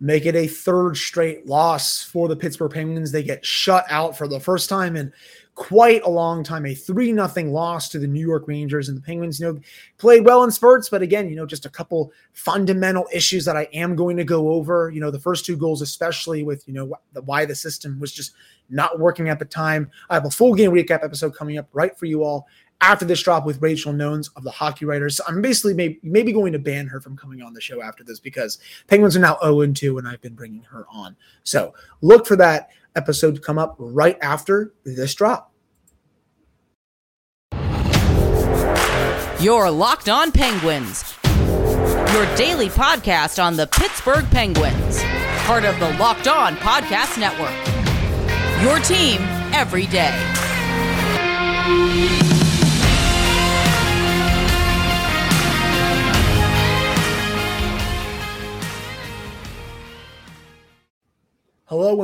make it a third straight loss for the Pittsburgh Penguins. They get shut out for the first time in quite a long time, a 3 nothing loss to the New York Rangers and the Penguins, you know, played well in spurts, but again, you know, just a couple fundamental issues that I am going to go over, you know, the first two goals especially with, you know, why the system was just not working at the time. I have a full game recap episode coming up right for you all after this drop with Rachel Nones of the Hockey Writers. I'm basically maybe, maybe going to ban her from coming on the show after this because Penguins are now 0 2 and I've been bringing her on. So look for that episode to come up right after this drop. Your Locked On Penguins, your daily podcast on the Pittsburgh Penguins, part of the Locked On Podcast Network. Your team every day.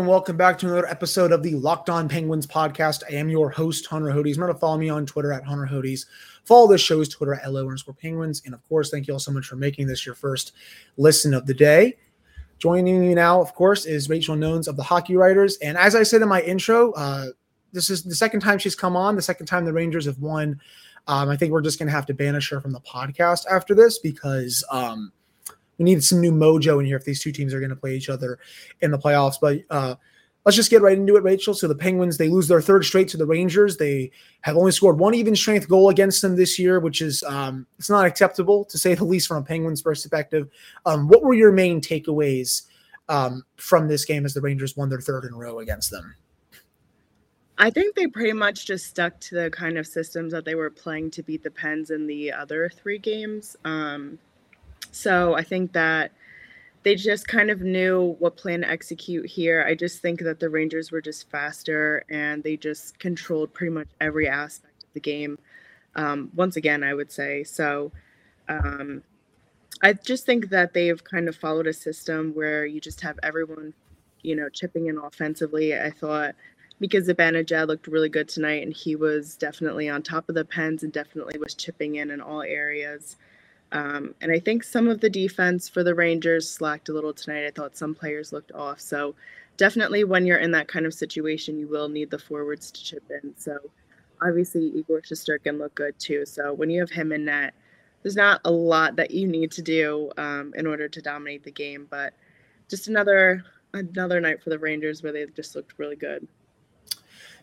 And welcome back to another episode of the Locked On Penguins podcast. I am your host, Hunter Hodes. Remember to follow me on Twitter at Hunter Hodes. Follow this show's Twitter at LO underscore Penguins. And of course, thank you all so much for making this your first listen of the day. Joining me now, of course, is Rachel Nones of the Hockey Writers. And as I said in my intro, uh, this is the second time she's come on, the second time the Rangers have won. Um, I think we're just going to have to banish her from the podcast after this because um, – we need some new mojo in here if these two teams are going to play each other in the playoffs. But uh, let's just get right into it, Rachel. So the Penguins they lose their third straight to the Rangers. They have only scored one even strength goal against them this year, which is um, it's not acceptable to say the least from a Penguins perspective. Um, what were your main takeaways um, from this game as the Rangers won their third in a row against them? I think they pretty much just stuck to the kind of systems that they were playing to beat the Pens in the other three games. Um, so I think that they just kind of knew what plan to execute here. I just think that the Rangers were just faster and they just controlled pretty much every aspect of the game. Um, once again, I would say. So um, I just think that they've kind of followed a system where you just have everyone, you know, chipping in offensively. I thought because Zibanejad looked really good tonight and he was definitely on top of the pens and definitely was chipping in in all areas. Um, and I think some of the defense for the Rangers slacked a little tonight. I thought some players looked off. So definitely when you're in that kind of situation, you will need the forwards to chip in. So obviously Igor Shesterkin looked good too. So when you have him in net, there's not a lot that you need to do um, in order to dominate the game. But just another another night for the Rangers where they just looked really good.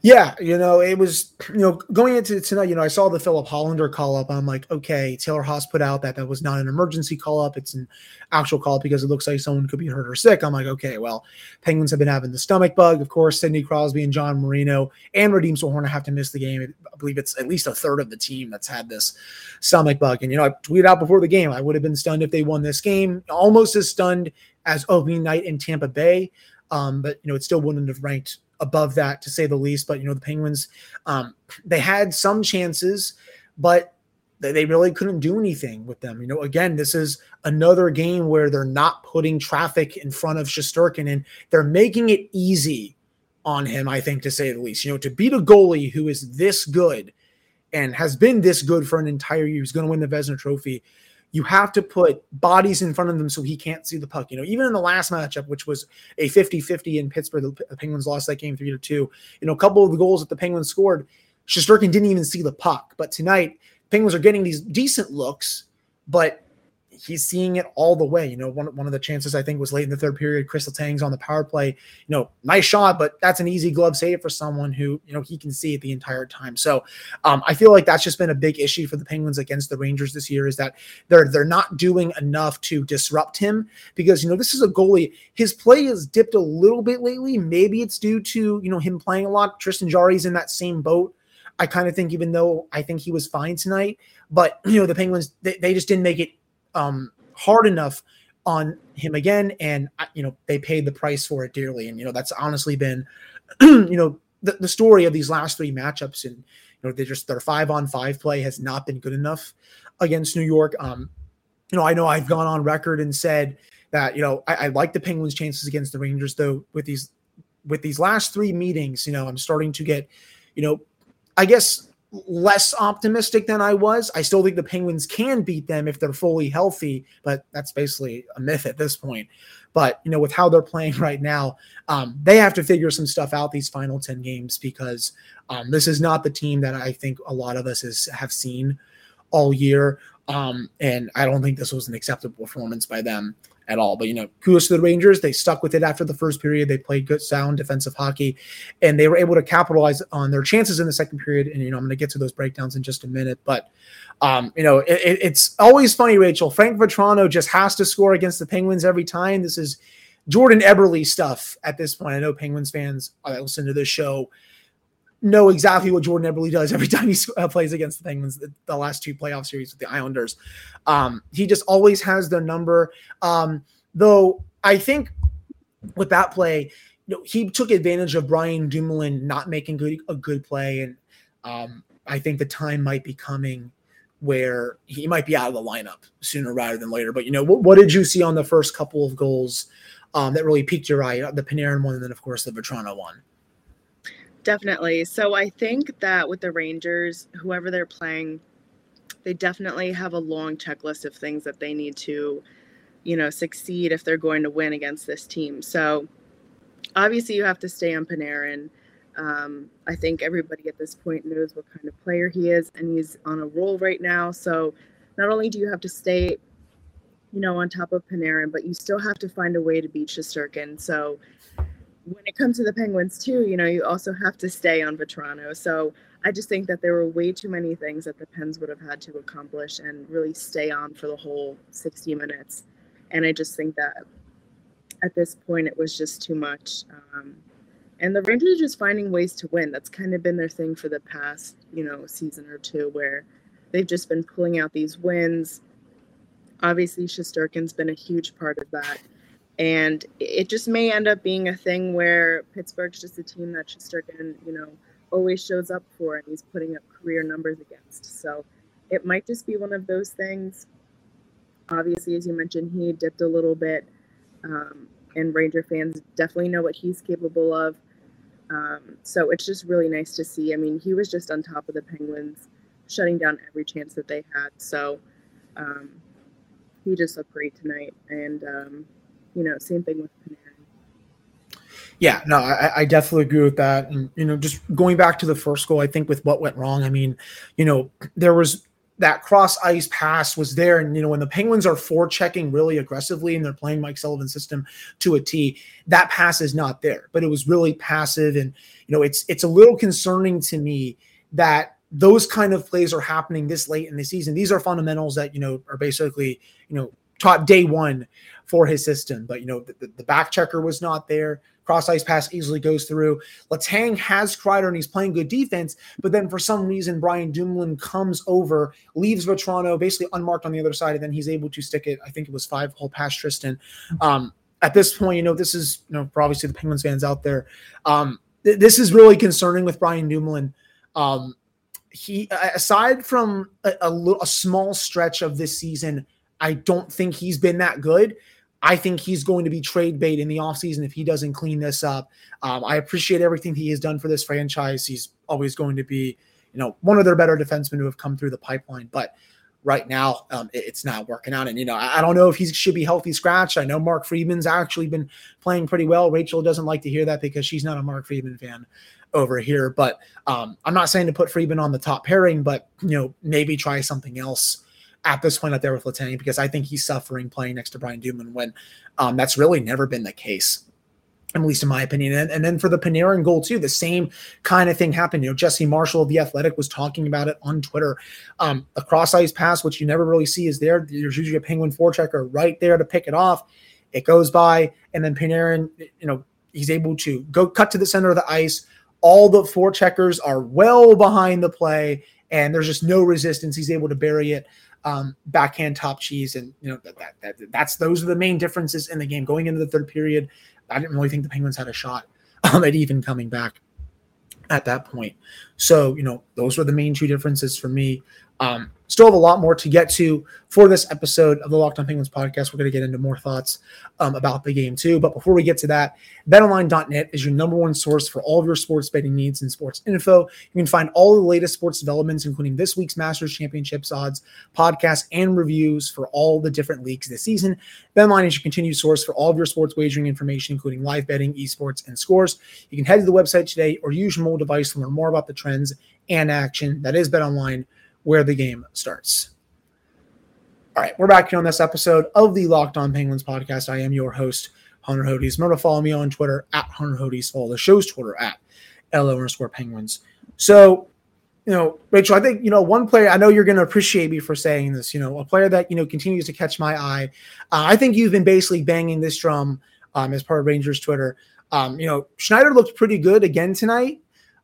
Yeah, you know, it was, you know, going into tonight, you know, I saw the Filip Hallander call up. I'm like, okay, Taylor Haase put out that that was not an emergency call up. It's an actual call because it looks like someone could be hurt or sick. I'm like, okay, well, Penguins have been having the stomach bug. Of course, Sidney Crosby and John Marino and Radim Zohorna have to miss the game. I believe it's at least a third of the team that's had this stomach bug. And, you know, I tweeted out before the game, I would have been stunned if they won this game, almost as stunned as opening night in Tampa Bay. Um, but, you know, it still wouldn't have ranked above that to say the least. But you know, the Penguins, um, they had some chances, but they really couldn't do anything with them. You know, again, this is another game where they're not putting traffic in front of Shesterkin and they're making it easy on him, I think, to say the least. You know, to beat a goalie who is this good and has been this good for an entire year, he's going to win the Vezina Trophy you have to put bodies in front of them so he can't see the puck. You know, even in the last matchup, which was a 50-50 in Pittsburgh, the Penguins lost that game three to two. You know, a couple of the goals that the Penguins scored, Shesterkin didn't even see the puck. But tonight, Penguins are getting these decent looks, but he's seeing it all the way. You know, one, one of the chances I think was late in the third period. Kris Letang's on the power play. You know, nice shot, but that's an easy glove save for someone who you know he can see it the entire time. So um, I feel like that's just been a big issue for the Penguins against the Rangers this year is that they're they're not doing enough to disrupt him because you know this is a goalie. His play has dipped a little bit lately. Maybe it's due to you know him playing a lot. Tristan Jarry's in that same boat. I kind of think, even though I think he was fine tonight, but you know the Penguins they, they just didn't make it um, hard enough on him again, and you know they paid the price for it dearly. And you know that's honestly been, you know, the, the story of these last three matchups. And you know they just their five on five play has not been good enough against New York. Um, you know I know I've gone on record and said that you know I, I like the Penguins' chances against the Rangers, though with these with these last three meetings, you know I'm starting to get, you know, I guess less optimistic than I was. I still think the Penguins can beat them if they're fully healthy, but that's basically a myth at this point. But you know, with how they're playing right now, um, they have to figure some stuff out these final ten games because um, this is not the team that I think a lot of us is, have seen all year. Um, and I don't think this was an acceptable performance by them at all. But you know, kudos to the Rangers. They stuck with it after the first period. They played good, sound defensive hockey, and they were able to capitalize on their chances in the second period. And you know, I'm going to get to those breakdowns in just a minute. But um, you know, it, it's always funny, Rachel. Frank Vatrano just has to score against the Penguins every time. This is Jordan Eberle stuff at this point. I know Penguins fans uh, listen to this show know exactly what Jordan Eberle does every time he uh, plays against the Penguins. The, the, last two playoff series with the Islanders, um, he just always has their number. Um, though I think with that play, you know, he took advantage of Brian Dumoulin not making good a good play, and um, I think the time might be coming where he might be out of the lineup sooner rather than later. But you know, what, what did you see on the first couple of goals um, that really piqued your eye? The Panarin one, and then of course the Vatrano one. Definitely. So I think that with the Rangers, whoever they're playing, they definitely have a long checklist of things that they need to, you know, succeed if they're going to win against this team. So obviously you have to stay on Panarin. Um, I think everybody at this point knows what kind of player he is, and he's on a roll right now. So not only do you have to stay, you know, on top of Panarin, but you still have to find a way to beat Shesterkin. So when it comes to the Penguins too, you know, you also have to stay on Vatrano. So I just think that there were way too many things that the Pens would have had to accomplish and really stay on for the whole 60 minutes. And I just think that at this point it was just too much. Um, and the Rangers are just finding ways to win. That's kind of been their thing for the past, you know, season or two, where they've just been pulling out these wins. Obviously, Shesterkin's been a huge part of that and it just may end up being a thing where Pittsburgh's just a team that Shesterkin, you know, always shows up for and he's putting up career numbers against. So it might just be one of those things. Obviously, as you mentioned, he dipped a little bit, um, and Ranger fans definitely know what he's capable of. Um, so it's just really nice to see. I mean, he was just on top of the Penguins, shutting down every chance that they had. So um, he just looked great tonight, and um, you know, same thing with Panarin. Yeah, no, I, I, definitely agree with that. And you know, just going back to the first goal, I think with what went wrong, I mean, you know, there was that cross ice pass was there, and you know, when the Penguins are forechecking really aggressively and they're playing Mike Sullivan's system to a T, that pass is not there. But it was really passive, and you know, it's it's a little concerning to me that those kind of plays are happening this late in the season. These are fundamentals that you know are basically you know taught day one for his system. But you know, the, the back checker was not there. Cross ice pass easily goes through. Letang has Kreider and he's playing good defense, but then for some reason Brian Dumoulin comes over, leaves Vatrano basically unmarked on the other side, and then he's able to stick it. I think it was five hole past Tristan. Um, at this point, you know, this is you know for obviously the Penguins fans out there. Um, th- this is really concerning with Brian Dumoulin. Um, he aside from a, a, a small stretch of this season, I don't think he's been that good. I think he's going to be trade bait in the offseason if he doesn't clean this up. Um, I appreciate everything he has done for this franchise. He's always going to be, you know, one of their better defensemen who have come through the pipeline. But right now, um, it, it's not working out. And, you know, I, I, don't know if he should be healthy scratch. I know Mark Friedman's actually been playing pretty well. Rachel doesn't like to hear that because she's not a Mark Friedman fan over here. But um, I'm not saying to put Friedman on the top pairing, but, you know, maybe try something else at this point out there with Letang because I think he's suffering playing next to Brian Dumoulin when um, that's really never been the case at least in my opinion. And, and then for the Panarin goal too, the same kind of thing happened. You know, Jesse Marshall of the Athletic was talking about it on Twitter. Um, a cross ice pass, which you never really see, is there. There's usually a Penguin forechecker right there to pick it off. It goes by, and then Panarin, you know, he's able to go cut to the center of the ice. All the forecheckers are well behind the play, and there's just no resistance. He's able to bury it um, backhand top cheese, and you know that, that, that that's those are the main differences in the game. Going into the third period, I didn't really think the Penguins had a shot um, at even coming back at that point. So you know those were the main two differences for me. Um, still have a lot more to get to for this episode of the Locked On Penguins podcast. We're going to get into more thoughts um, about the game too. But before we get to that, betonline.net is your number one source for all of your sports betting needs and sports info. You can find all the latest sports developments, including this week's Masters Championships odds, podcasts, and reviews for all the different leagues this season. BetOnline is your continued source for all of your sports wagering information, including live betting, esports, and scores. You can head to the website today or use your mobile device to learn more about the trends and action that is BetOnline where the game starts. All right, we're back here on this episode of the Locked On Penguins podcast. I am your host, Hunter Hodes. Remember to follow me on Twitter at Hunter Hodes. Follow the show's Twitter at LO underscore Penguins. So, you know, Rachel, I think, you know, one player, I know you're going to appreciate me for saying this, you know, a player that, you know, continues to catch my eye. Uh, I think you've been basically banging this drum um, as part of Rangers Twitter. Um, you know, Schneider looked pretty good again tonight.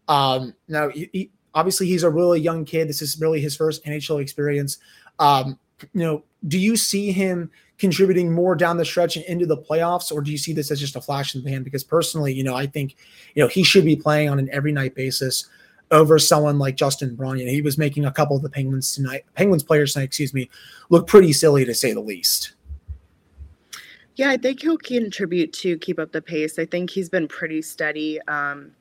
Um, now, he, obviously he's a really young kid. This is really his first NHL experience. Um, you know, do you see him contributing more down the stretch and into the playoffs, or do you see this as just a flash in the pan? Because personally, you know, I think you know he should be playing on an every night basis over someone like Justin Braun. He was making a couple of the Penguins tonight, Penguins players tonight, excuse me, look pretty silly to say the least. Yeah, I think he'll contribute to keep up the pace. I think he's been pretty steady. Um,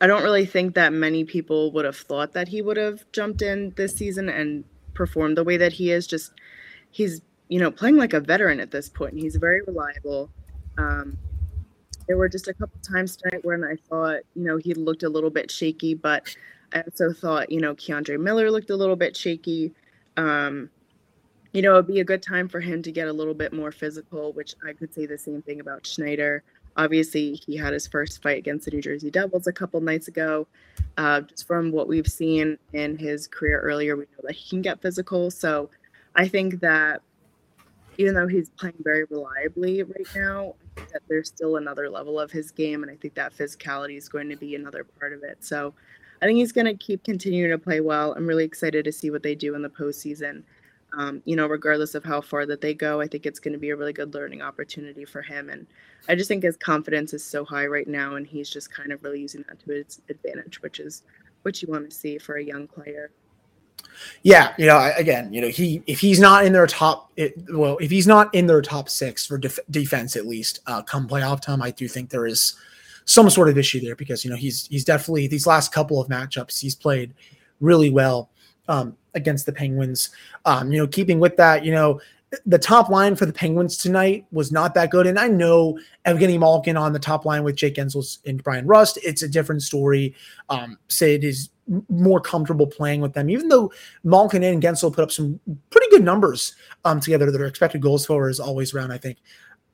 I don't really think that many people would have thought that he would have jumped in this season and performed the way that he is. Just he's you know playing like a veteran at this point. He's very reliable. Um, there were just a couple times tonight when I thought you know he looked a little bit shaky, but I also thought you know K'Andre Miller looked a little bit shaky. Um, you know, it'd be a good time for him to get a little bit more physical, which I could say the same thing about Schneider. Obviously, he had his first fight against the New Jersey Devils a couple nights ago. Uh, just from what we've seen in his career earlier, we know that he can get physical. So I think that even though he's playing very reliably right now, that there's still another level of his game, and I think that physicality is going to be another part of it. So I think he's going to keep continuing to play well. I'm really excited to see what they do in the postseason. Um, you know, regardless of how far that they go, I think it's going to be a really good learning opportunity for him. And I just think his confidence is so high right now, and he's just kind of really using that to his advantage, which is what you want to see for a young player. Yeah, you know, again, you know, he if he's not in their top, it, well, if he's not in their top six for def- defense at least, uh, come playoff time, I do think there is some sort of issue there because you know he's he's definitely these last couple of matchups he's played really well um, against the Penguins. Um, you know, keeping with that, you know, the top line for the Penguins tonight was not that good. And I know Evgeny Malkin on the top line with Jake Guentzel and Bryan Rust, it's a different story. Um, Sid is more comfortable playing with them, even though Malkin and Guentzel put up some pretty good numbers um, together. Their expected goals for is always around, I think,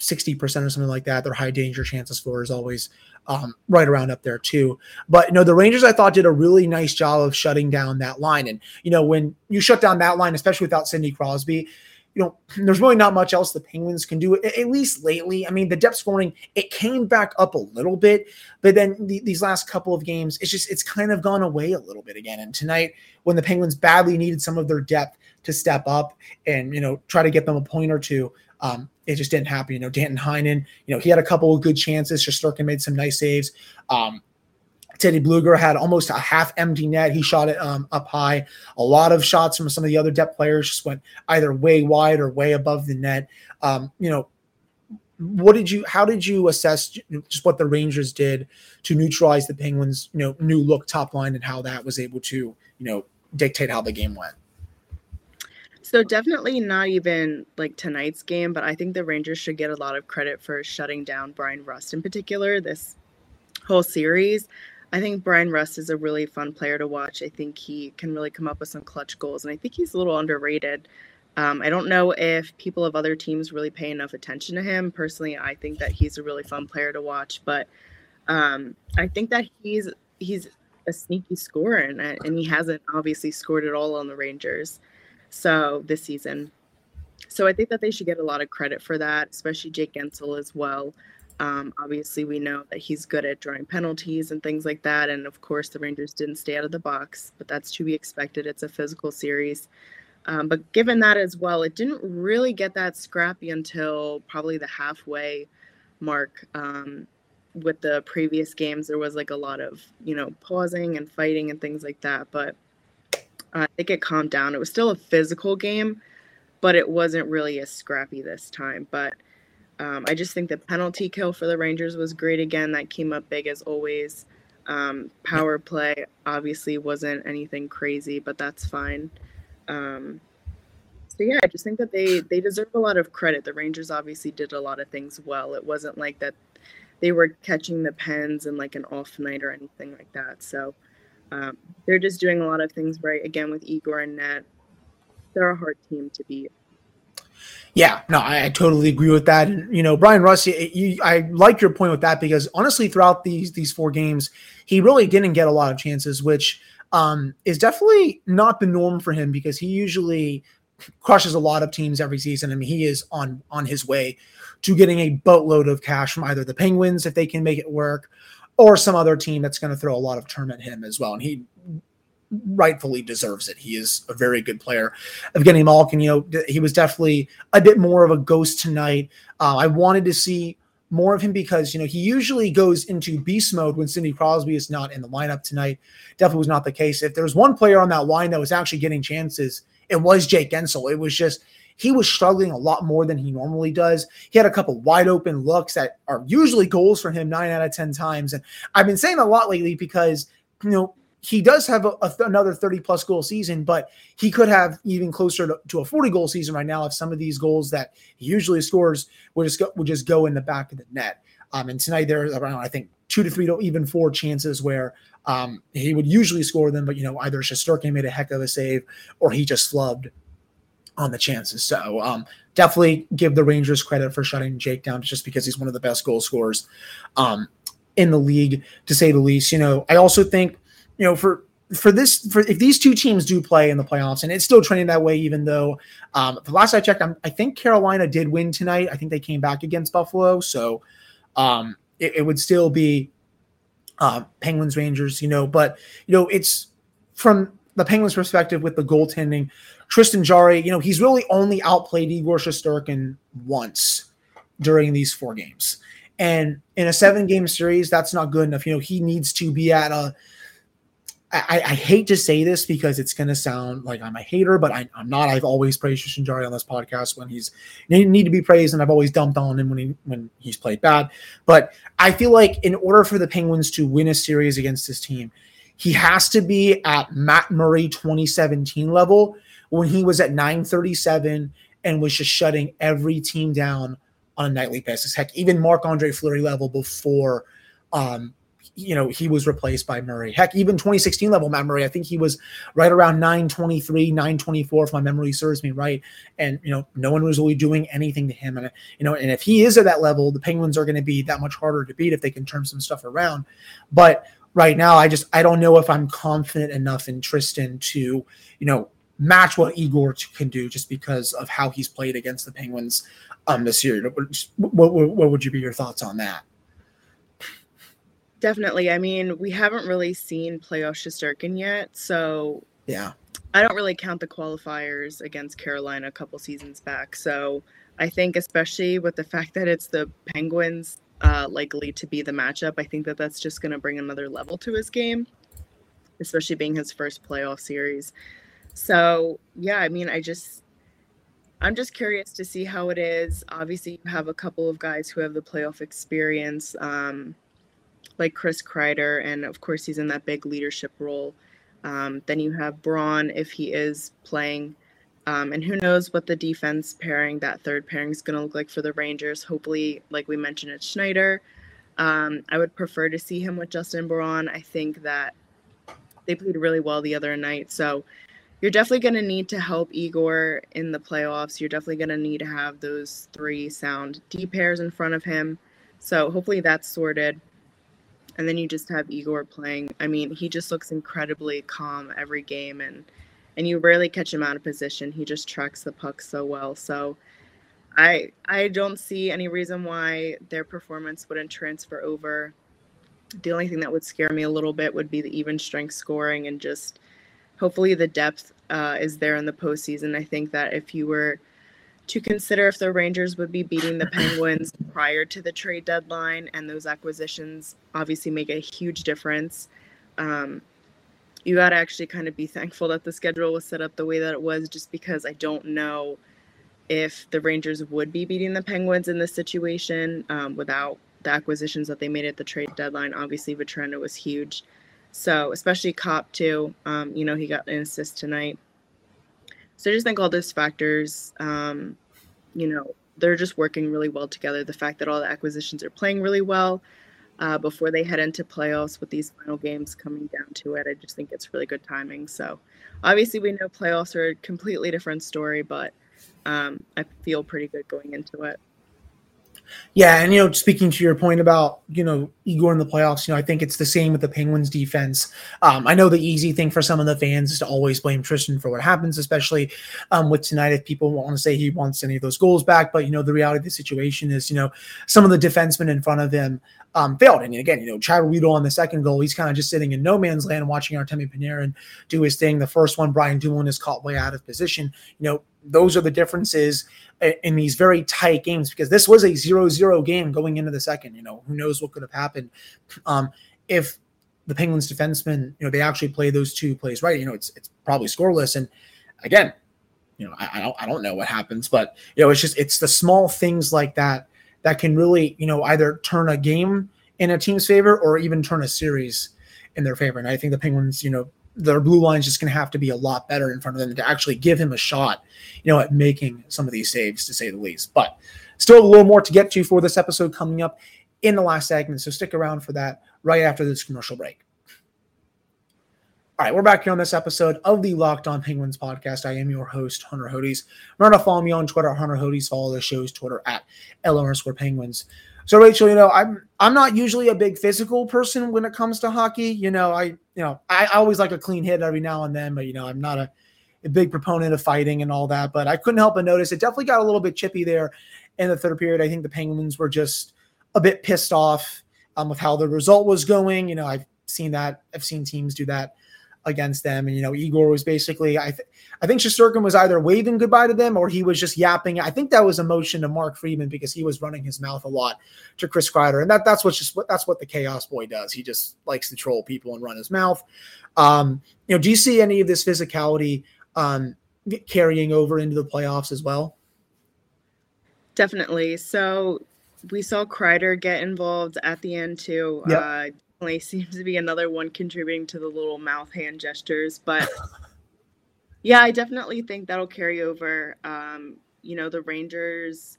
60% or something like that. Their high danger chances for is always um, right around up there too. But you know, the Rangers I thought did a really nice job of shutting down that line. And you know, when you shut down that line, especially without Sidney Crosby, you know, there's really not much else the Penguins can do, at least lately. I mean, the depth scoring, it came back up a little bit, but then the, these last couple of games, it's just, it's kind of gone away a little bit again. And tonight, when the Penguins badly needed some of their depth to step up and, you know, try to get them a point or two, um, it just didn't happen. You know, Danton Heinen, you know, he had a couple of good chances. Shesterkin made some nice saves. Um, Teddy Blueger had almost a half empty net. He shot it um, up high. A lot of shots from some of the other depth players just went either way wide or way above the net. Um, you know, what did you? How did you assess just what the Rangers did to neutralize the Penguins? You know, new look top line and how that was able to you know dictate how the game went. So definitely not even like tonight's game, but I think the Rangers should get a lot of credit for shutting down Bryan Rust in particular this whole series. I think Bryan Rust is a really fun player to watch. I think he can really come up with some clutch goals, and I think he's a little underrated. Um, I don't know if people of other teams really pay enough attention to him. Personally, I think that he's a really fun player to watch, but um, I think that he's he's a sneaky scorer, and, and he hasn't obviously scored at all on the Rangers so this season. So I think that they should get a lot of credit for that, especially Jake Guentzel as well. Um, obviously, we know that he's good at drawing penalties and things like that. And of course, the Rangers didn't stay out of the box, but that's to be expected. It's a physical series. Um, but given that as well, it didn't really get that scrappy until probably the halfway mark. Um, with the previous games, there was like a lot of, you know, pausing and fighting and things like that. But I think it calmed down. It was still a physical game, but it wasn't really as scrappy this time. But um, I just think the penalty kill for the Rangers was great again. That came up big as always. Um, power play obviously wasn't anything crazy, but that's fine. Um, so yeah, I just think that they they deserve a lot of credit. The Rangers obviously did a lot of things well. It wasn't like that they were catching the pens in like an off night or anything like that. So um, they're just doing a lot of things right. Again with Igor and Net, they're a hard team to beat. Yeah, no, I, I, totally agree with that. And you know, Bryan Rust, you, I like your point with that because honestly, throughout these these four games, he really didn't get a lot of chances, which um, is definitely not the norm for him because he usually crushes a lot of teams every season. I mean, he is on on his way to getting a boatload of cash from either the Penguins if they can make it work, or some other team that's going to throw a lot of term at him as well. And he rightfully deserves it. He is a very good player. Evgeny Malkin, you know, he was definitely a bit more of a ghost tonight. Uh, I wanted to see more of him because you know he usually goes into beast mode when Sidney Crosby is not in the lineup tonight. Definitely was not the case. If there was one player on that line that was actually getting chances, it was Jake Guentzel. It was just he was struggling a lot more than he normally does. He had a couple wide open looks that are usually goals for him nine out of 10 times. And I've been saying a lot lately because, you know, he does have a, a, another 30 plus goal season, but he could have even closer to, to, a 40 goal season right now if some of these goals that he usually scores would just go, would just go in the back of the net. Um, and tonight there's around, I think, two to three to even four chances where um, he would usually score them, but you know, either Shesterkin made a heck of a save or he just flubbed on the chances. So um, definitely give the Rangers credit for shutting Jake down just because he's one of the best goal scorers um, in the league, to say the least. You know, I also think, you know, for for this for if these two teams do play in the playoffs and it's still trending that way even though um the last i checked I'm, i think carolina did win tonight i think they came back against buffalo so um it, it would still be uh, Penguins, Rangers, you know, but you know, it's from the Penguins' perspective with the goaltending. Tristan Jarry, you know, he's really only outplayed Igor Shesterkin once during these four games. And in a seven game series, that's not good enough. You know, he needs to be at a I, I, hate to say this because it's going to sound like I'm a hater, but I, am not. I've always praised Tristan Jarry on this podcast when he's need to be praised, and I've always dumped on him when he when he's played bad. But I feel like in order for the Penguins to win a series against this team, he has to be at Matt Murray 2017 level when he was at 937 and was just shutting every team down on a nightly basis. Heck, even Marc Andre Fleury level before um, you know, he was replaced by Murray. Heck, even 2016 level Matt Murray, I think he was right around 923, 924, if my memory serves me right. And, you know, no one was really doing anything to him. And, you know, and if he is at that level, the Penguins are going to be that much harder to beat if they can turn some stuff around. But right now, I just, I don't know if I'm confident enough in Tristan to, you know, match what Igor can do just because of how he's played against the Penguins um, this year. What, what, what would you be your thoughts on that? Definitely. I mean, we haven't really seen playoff Shesterkin yet, so yeah, I don't really count the qualifiers against Carolina a couple seasons back. So I think, especially with the fact that it's the Penguins uh, likely to be the matchup, I think that that's just going to bring another level to his game, especially being his first playoff series. So yeah, I mean, I just I'm just curious to see how it is. Obviously, you have a couple of guys who have the playoff experience. Um, like Chris Kreider, and of course he's in that big leadership role. Um, then you have Braun if he is playing, um, and who knows what the defense pairing, that third pairing, is going to look like for the Rangers. Hopefully, like we mentioned, it's Schneider. Um, I would prefer to see him with Justin Braun. I think that they played really well the other night, so you're definitely going to need to help Igor in the playoffs. You're definitely going to need to have those three sound D pairs in front of him. So hopefully that's sorted and then you just have Igor playing. I mean, he just looks incredibly calm every game, and and you rarely catch him out of position. He just tracks the puck so well. So I I don't see any reason why their performance wouldn't transfer over. The only thing that would scare me a little bit would be the even strength scoring and just hopefully the depth uh, is there in the postseason. I think that if you were to consider if the Rangers would be beating the Penguins prior to the trade deadline, and those acquisitions obviously make a huge difference. Um, you got to actually kind of be thankful that the schedule was set up the way that it was, just because I don't know if the Rangers would be beating the Penguins in this situation um, without the acquisitions that they made at the trade deadline. Obviously, Vatrano was huge. So, especially Copp, too. Um, you know, he got an assist tonight. So, I just think all those factors, um, you know, they're just working really well together. The fact that all the acquisitions are playing really well uh, before they head into playoffs with these final games coming down to it, I just think it's really good timing. So, obviously, we know playoffs are a completely different story, but um, I feel pretty good going into it. Yeah, and you know, speaking to your point about you know Igor in the playoffs, you know, I think it's the same with the Penguins defense. Um, I know the easy thing for some of the fans is to always blame Tristan for what happens, especially um, with tonight. If people want to say he wants any of those goals back, but you know, the reality of the situation is, you know, some of the defensemen in front of him um, failed. And again, you know, Chad Ruhwedel on the second goal, he's kind of just sitting in no man's land watching Artemi Panarin do his thing. The first one, Brian Dumoulin is caught way out of position. You know, those are the differences in these very tight games because this was a zero-zero game going into the second. You know, who knows what could have happened um, if the Penguins defensemen, you know, they actually play those two plays right. You know, it's it's probably scoreless. And again, you know, I, I don't I don't know what happens, but you know, it's just it's the small things like that that can really, you know, either turn a game in a team's favor or even turn a series in their favor. And I think the Penguins, you know, their blue line is just going to have to be a lot better in front of them to actually give him a shot, you know, at making some of these saves, to say the least. But still a little more to get to for this episode coming up in the last segment. So stick around for that right after this commercial break. All right, we're back here on this episode of the Locked On Penguins podcast. I am your host, Hunter Hodes. Remember to follow me on Twitter, Hunter Hodes. Follow the show's Twitter at LRS Penguins. So Rachel, you know, I'm I'm not usually a big physical person when it comes to hockey. You know, I you know I, always like a clean hit every now and then, but you know, I'm not a, a big proponent of fighting and all that. But I couldn't help but notice it definitely got a little bit chippy there in the third period. I think the Penguins were just a bit pissed off um, with how the result was going. You know, I've seen that. I've seen teams do that against them. And you know, Igor was basically I th- I think Shesterkin was either waving goodbye to them or he was just yapping. I think that was a motion to Mark Friedman because he was running his mouth a lot to Chris Kreider. And that that's what's just what that's what the chaos boy does. He just likes to troll people and run his mouth. Um, you know, do you see any of this physicality um, carrying over into the playoffs as well? Definitely. So we saw Kreider get involved at the end too. Yep. Uh, definitely seems to be another one contributing to the little mouth hand gestures. But yeah, I definitely think that'll carry over. Um, you know, the Rangers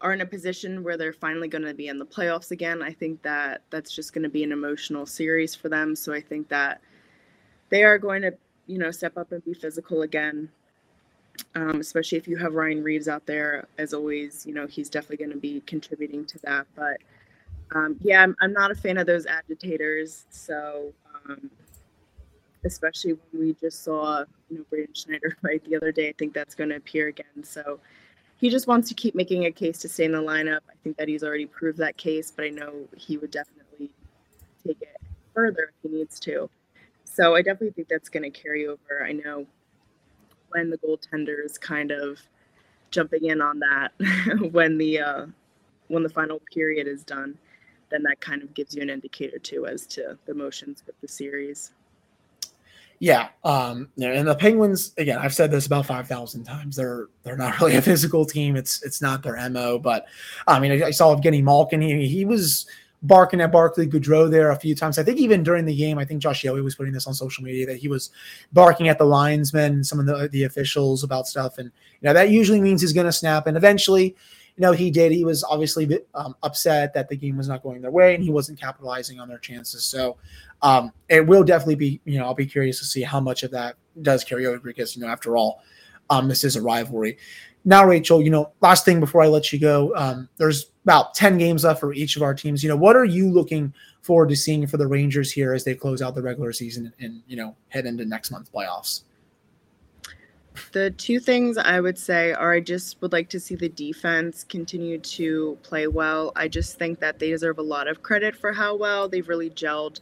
are in a position where they're finally going to be in the playoffs again. I think that that's just going to be an emotional series for them. So I think that they are going to, you know, step up and be physical again. Um, especially if you have Ryan Reaves out there, as always, you know, he's definitely going to be contributing to that. But um, yeah, I'm, I'm not a fan of those agitators. So, um, especially when we just saw, you know, Braden Schneider right the other day, I think that's going to appear again. So, he just wants to keep making a case to stay in the lineup. I think that he's already proved that case, but I know he would definitely take it further if he needs to. So, I definitely think that's going to carry over. I know when the goaltender is kind of jumping in on that when the uh, when the final period is done then that kind of gives you an indicator too as to the motions with the series. Yeah, um, and the Penguins again. I've said this about five thousand times. They're they're not really a physical team. It's it's not their mo. But I mean, I, I saw Evgeny Malkin. He he was barking at Barclay Goodrow there a few times. I think even during the game, I think Josh Yohe was putting this on social media that he was barking at the linesmen, some of the the officials about stuff, and you know that usually means he's going to snap. And eventually, you know, he did. He was obviously um, upset that the game was not going their way and he wasn't capitalizing on their chances. So um, it will definitely be, you know, I'll be curious to see how much of that does carry over because, you know, after all, um, this is a rivalry. Now, Rachel, you know, last thing before I let you go, um, there's about 10 games left for each of our teams. You know, what are you looking forward to seeing for the Rangers here as they close out the regular season and, you know, head into next month's playoffs? The two things I would say are I just would like to see the defense continue to play well. I just think that they deserve a lot of credit for how well they've really gelled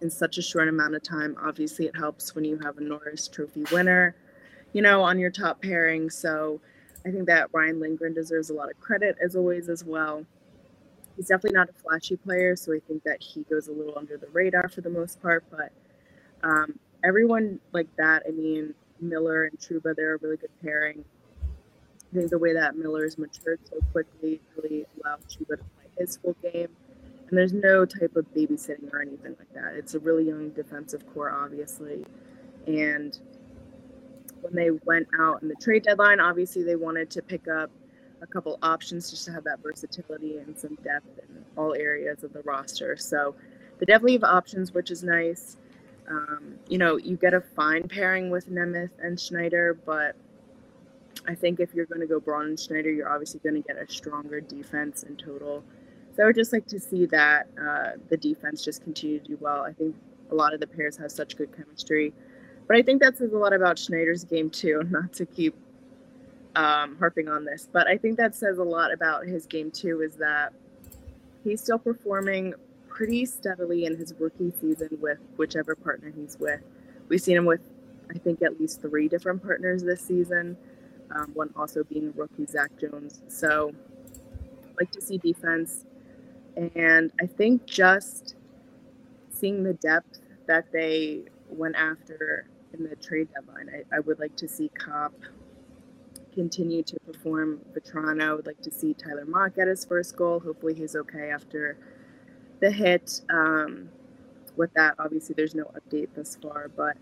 in such a short amount of time. Obviously, it helps when you have a Norris Trophy winner, you know, on your top pairing. So I think that Ryan Lindgren deserves a lot of credit as always as well. He's definitely not a flashy player, so I think that he goes a little under the radar for the most part, but Um, everyone like that. I mean, Miller and Trouba, they're a really good pairing. I think the way that Miller's matured so quickly really allowed Trouba to play his full game. And there's no type of babysitting or anything like that. It's a really young defensive core, obviously. And when they went out in the trade deadline, obviously they wanted to pick up a couple options just to have that versatility and some depth in all areas of the roster. So they definitely have options, which is nice. Um, you know, you get a fine pairing with Nemeth and Schneider, but I think if you're going to go Braun and Schneider, you're obviously going to get a stronger defense in total. So I would just like to see that uh, the defense just continue to do well. I think a lot of the pairs have such good chemistry. But I think that says a lot about Schneider's game, too, not to keep um, harping on this. But I think that says a lot about his game, too, is that he's still performing pretty steadily in his rookie season with whichever partner he's with. We've seen him with, I think, at least three different partners this season, um, one also being rookie Zach Jones. So, like to see defense. And I think just seeing the depth that they went after in the trade deadline, I, I would like to see Copp continue to perform Vatrano. I would like to see Tyler Motte get his first goal. Hopefully, he's okay after the hit. Um, with that, obviously, there's no update thus far, but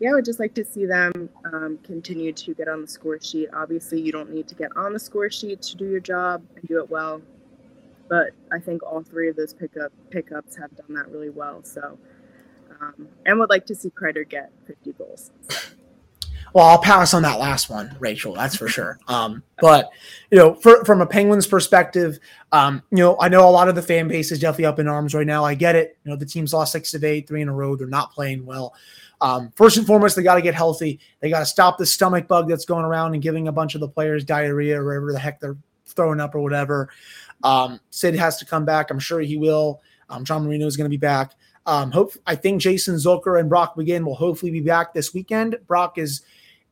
yeah, I would just like to see them um, continue to get on the score sheet. Obviously, you don't need to get on the score sheet to do your job and do it well, but I think all three of those pickup pickups have done that really well. So, um, and would like to see Kreider get 50 goals. Well, I'll pass on that last one, Rachel. That's for sure. Um, but you know, for, from a Penguins perspective, um, you know, I know a lot of the fan base is definitely up in arms right now. I get it. You know, the team's lost six of eight, three in a row. They're not playing well. Um, first and foremost, they got to get healthy. They got to stop the stomach bug that's going around and giving a bunch of the players diarrhea or whatever the heck they're throwing up or whatever. Um, Sid has to come back. I'm sure he will. Um, John Marino is going to be back. Um, hope I think Jason Zucker and Brock McGinn will hopefully be back this weekend. Brock is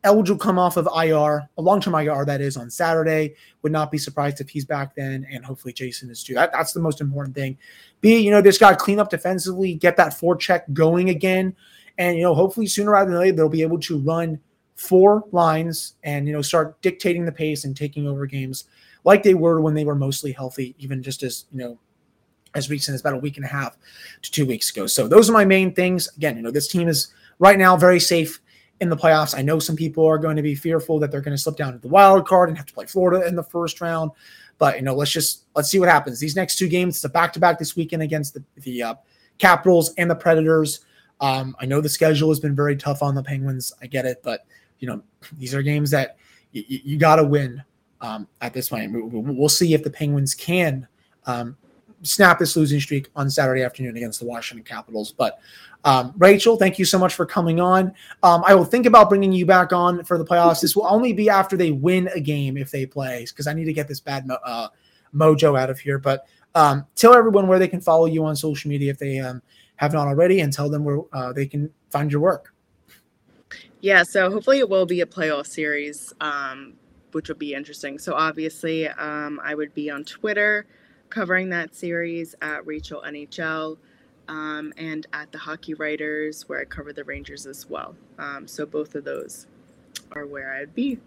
eligible come off of IR, a long-term IR that is on Saturday. Would not be surprised if he's back then, and hopefully Jason is too. That, that's the most important thing. B, you know, this to clean up defensively, get that forecheck going again, and you know, hopefully sooner rather than later they'll be able to run four lines and you know start dictating the pace and taking over games like they were when they were mostly healthy, even just as you know as recent as about a week and a half to two weeks ago. So those are my main things. Again, you know, this team is right now very safe in the playoffs. I know some people are going to be fearful that they're going to slip down to the wild card and have to play Florida in the first round. But you know, let's just let's see what happens. These next two games, it's a back to back this weekend against the the uh, Capitals and the Predators. Um, I know the schedule has been very tough on the Penguins. I get it, but you know, these are games that y- y- you got to win um, at this point. We'll see if the Penguins can um, snap this losing streak on Saturday afternoon against the Washington Capitals. But um, Rachel, thank you so much for coming on. Um, I will think about bringing you back on for the playoffs. This will only be after they win a game if they play, because I need to get this bad mo- uh, mojo out of here. But um, tell everyone where they can follow you on social media if they um, have not already, and tell them where uh, they can find your work. Yeah, so hopefully it will be a playoff series, um, which will be interesting. So obviously, um, I would be on Twitter covering that series at Rachel NHL um, and at the Hockey Writers, where I cover the Rangers as well. Um, so both of those are where I'd be.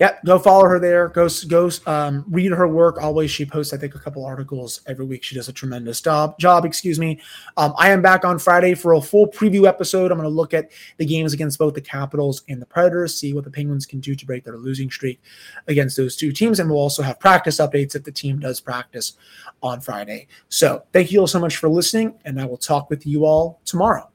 Yeah, go follow her there. Go go um, read her work. Always, she posts I think a couple articles every week. She does a tremendous job. Job, excuse me. Um, I am back on Friday for a full preview episode. I'm going to look at the games against both the Capitals and the Predators, see what the Penguins can do to break their losing streak against those two teams, and we'll also have practice updates if the team does practice on Friday. So, thank you all so much for listening, and I will talk with you all tomorrow.